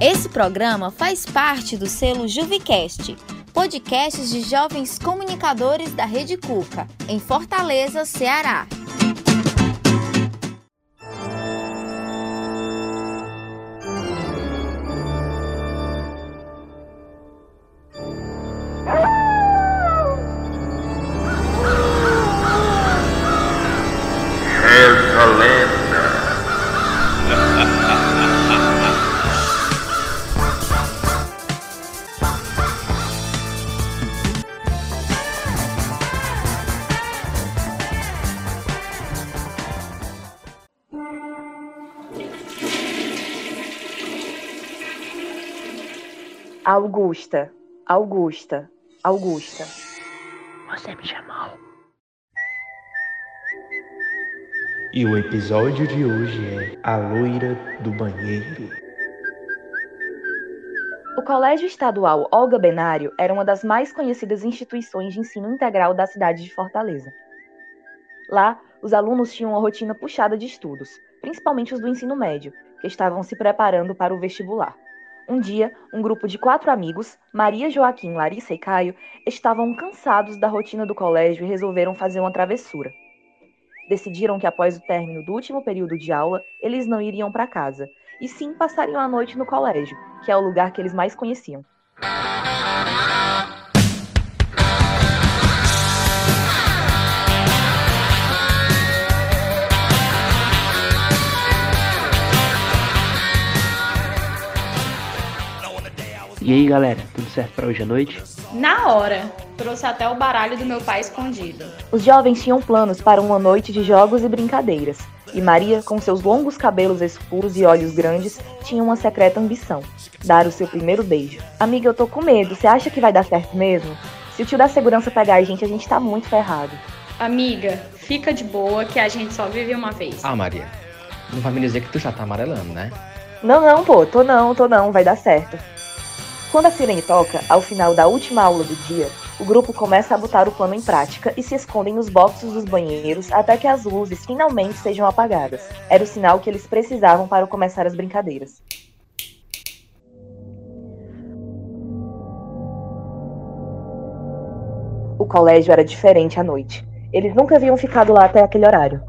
Esse programa faz parte do selo Juvicast, podcasts de jovens comunicadores da Rede Cuca, em Fortaleza, Ceará. Augusta, Augusta, Augusta. Você me chamou. E o episódio de hoje é A Loira do Banheiro. O Colégio Estadual Olga Benário era uma das mais conhecidas instituições de ensino integral da cidade de Fortaleza. Lá, os alunos tinham uma rotina puxada de estudos, principalmente os do ensino médio, que estavam se preparando para o vestibular. Um dia, um grupo de quatro amigos, Maria, Joaquim, Larissa e Caio, estavam cansados da rotina do colégio e resolveram fazer uma travessura. Decidiram que após o término do último período de aula, eles não iriam para casa, e sim passariam a noite no colégio, que é o lugar que eles mais conheciam. E aí, galera, tudo certo pra hoje à noite? Na hora, trouxe até o baralho do meu pai escondido. Os jovens tinham planos para uma noite de jogos e brincadeiras, e Maria, com seus longos cabelos escuros e olhos grandes, tinha uma secreta ambição: dar o seu primeiro beijo. Amiga, eu tô com medo, você acha que vai dar certo mesmo? Se o tio da segurança pegar a gente, a gente tá muito ferrado. Amiga, fica de boa que a gente só vive uma vez. Ah, Maria, não vai me dizer que tu já tá amarelando, né? Não, não, pô, tô não, tô não, vai dar certo. Quando a sirene toca, ao final da última aula do dia, o grupo começa a botar o plano em prática e se escondem nos boxes dos banheiros até que as luzes finalmente sejam apagadas. Era o sinal que eles precisavam para começar as brincadeiras. O colégio era diferente à noite. Eles nunca haviam ficado lá até aquele horário.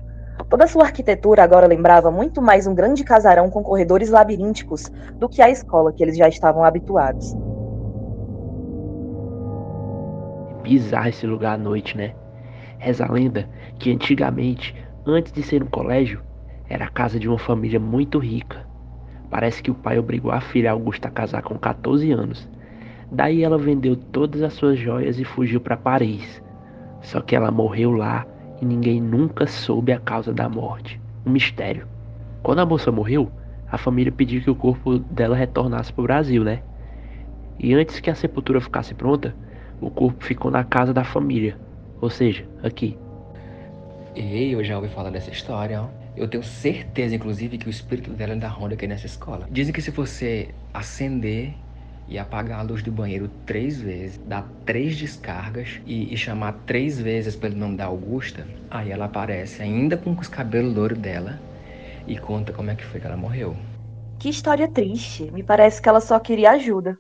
Toda sua arquitetura agora lembrava muito mais um grande casarão com corredores labirínticos do que a escola que eles já estavam habituados. Bizarro esse lugar à noite, né? Reza a lenda que antigamente, antes de ser um colégio, era a casa de uma família muito rica. Parece que o pai obrigou a filha Augusta a casar com 14 anos. Daí ela vendeu todas as suas joias e fugiu para Paris. Só que ela morreu lá e ninguém nunca soube a causa da morte. Um mistério. Quando a moça morreu, a família pediu que o corpo dela retornasse para o Brasil, né? E antes que a sepultura ficasse pronta, o corpo ficou na casa da família, ou seja, aqui. Ei, eu já ouvi falar dessa história, ó. Eu tenho certeza, inclusive, que o espírito dela ainda ronda aqui nessa escola. Dizem que se você acender e apagar a luz do banheiro três vezes, dar três descargas e, e chamar três vezes pelo nome da Augusta, aí ela aparece ainda com os cabelos louros dela e conta como é que foi que ela morreu. Que história triste. Me parece que ela só queria ajuda.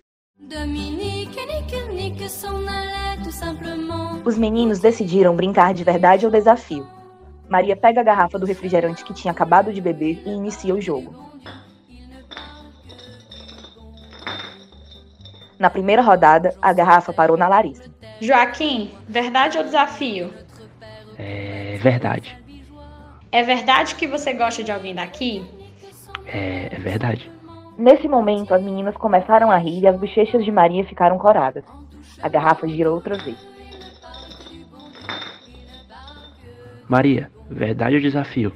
Os meninos decidiram brincar de verdade ou desafio. Maria pega a garrafa do refrigerante que tinha acabado de beber e inicia o jogo. Na primeira rodada, a garrafa parou na Larissa. Joaquim, verdade ou desafio? É verdade. É verdade que você gosta de alguém daqui? É, é verdade. Nesse momento, as meninas começaram a rir e as bochechas de Maria ficaram coradas. A garrafa girou outra vez. Maria, verdade ou desafio?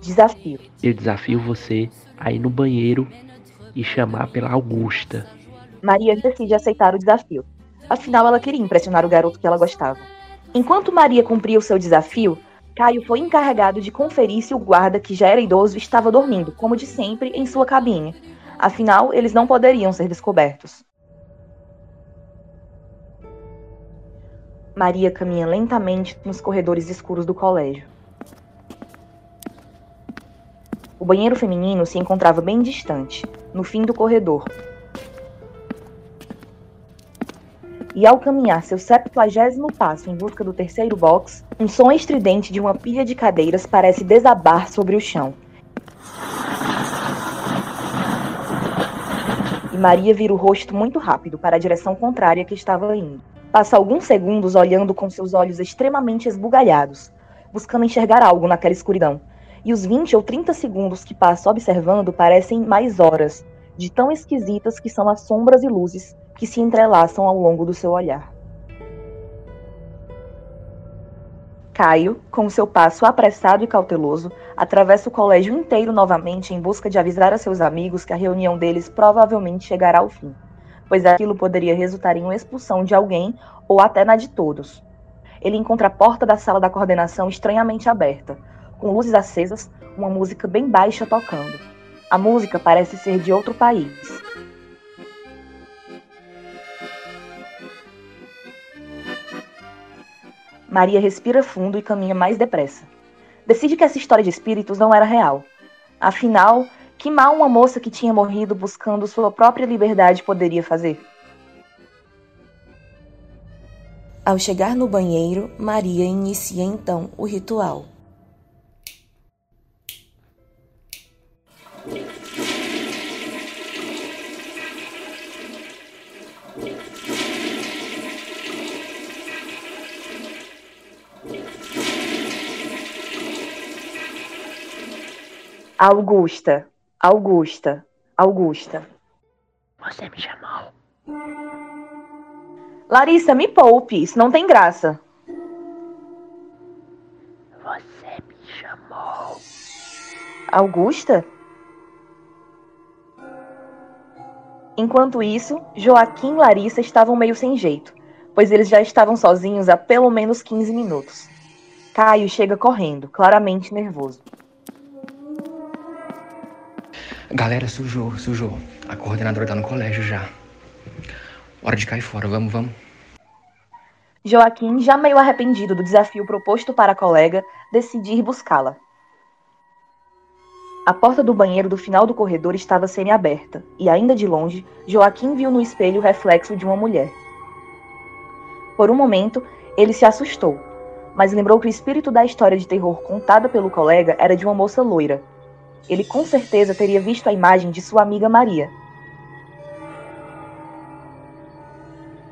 Desafio. Eu desafio você a ir no banheiro e chamar pela Augusta. Maria decide aceitar o desafio. Afinal, ela queria impressionar o garoto que ela gostava. Enquanto Maria cumpria o seu desafio, Caio foi encarregado de conferir se o guarda, que já era idoso, estava dormindo, como de sempre, em sua cabine. Afinal, eles não poderiam ser descobertos. Maria caminha lentamente nos corredores escuros do colégio. O banheiro feminino se encontrava bem distante, no fim do corredor. E ao caminhar seu septuagésimo passo em busca do terceiro box, um som estridente de uma pilha de cadeiras parece desabar sobre o chão. E Maria vira o rosto muito rápido para a direção contrária que estava indo. Passa alguns segundos olhando com seus olhos extremamente esbugalhados, buscando enxergar algo naquela escuridão e os 20 ou 30 segundos que passa observando parecem mais horas, de tão esquisitas que são as sombras e luzes que se entrelaçam ao longo do seu olhar. Caio, com seu passo apressado e cauteloso, atravessa o colégio inteiro novamente em busca de avisar a seus amigos que a reunião deles provavelmente chegará ao fim, pois aquilo poderia resultar em uma expulsão de alguém ou até na de todos. Ele encontra a porta da sala da coordenação estranhamente aberta, com luzes acesas, uma música bem baixa tocando. A música parece ser de outro país. Maria respira fundo e caminha mais depressa. Decide que essa história de espíritos não era real. Afinal, que mal uma moça que tinha morrido buscando sua própria liberdade poderia fazer? Ao chegar no banheiro, Maria inicia então o ritual. Augusta, Augusta, Augusta. Você me chamou. Larissa, me poupe, isso não tem graça. Você me chamou. Augusta? Enquanto isso, Joaquim e Larissa estavam meio sem jeito, pois eles já estavam sozinhos há pelo menos 15 minutos. Caio chega correndo, claramente nervoso. Galera, sujou, sujou. A coordenadora tá no colégio já. Hora de cair fora, vamos, vamos. Joaquim, já meio arrependido do desafio proposto para a colega, decide ir buscá-la. A porta do banheiro do final do corredor estava semi-aberta, e ainda de longe, Joaquim viu no espelho o reflexo de uma mulher. Por um momento, ele se assustou, mas lembrou que o espírito da história de terror contada pelo colega era de uma moça loira, ele com certeza teria visto a imagem de sua amiga Maria.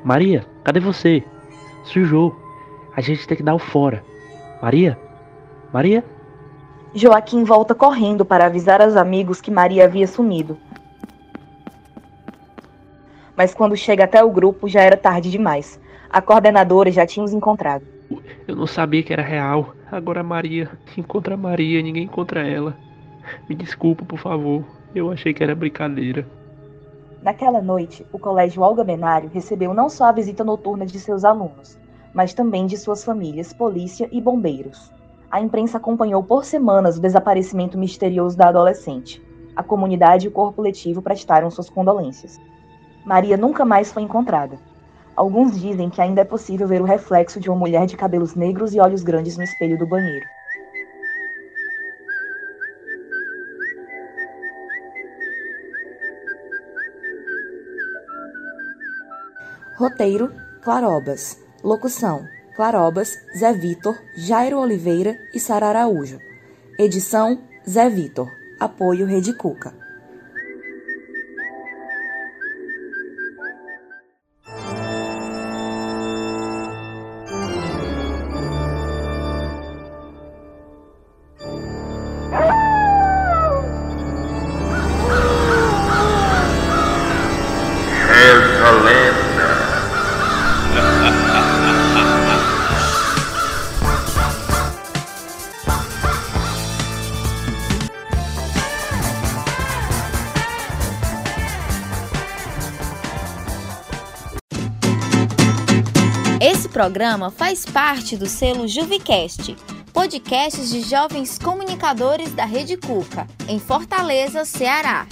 Maria, cadê você? Sujou. A gente tem que dar o fora. Maria? Maria? Joaquim volta correndo para avisar aos amigos que Maria havia sumido. Mas quando chega até o grupo já era tarde demais. A coordenadora já tinha os encontrado. Eu não sabia que era real. Agora Maria. Encontra Maria, ninguém encontra ela. Me desculpa, por favor. Eu achei que era brincadeira. Naquela noite, o Colégio Olga Benário recebeu não só a visita noturna de seus alunos, mas também de suas famílias, polícia e bombeiros. A imprensa acompanhou por semanas o desaparecimento misterioso da adolescente. A comunidade e o corpo letivo prestaram suas condolências. Maria nunca mais foi encontrada. Alguns dizem que ainda é possível ver o reflexo de uma mulher de cabelos negros e olhos grandes no espelho do banheiro. Roteiro: Clarobas. Locução: Clarobas, Zé Vitor, Jairo Oliveira e Sara Araújo. Edição: Zé Vitor. Apoio Rede Cuca. Reza a lenda. Programa faz parte do selo Juvicast, podcasts de jovens comunicadores da Rede Cuca, em Fortaleza, Ceará.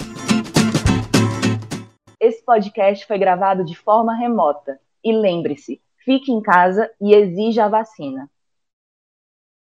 Esse podcast foi gravado de forma remota. E lembre-se, fique em casa e exija a vacina.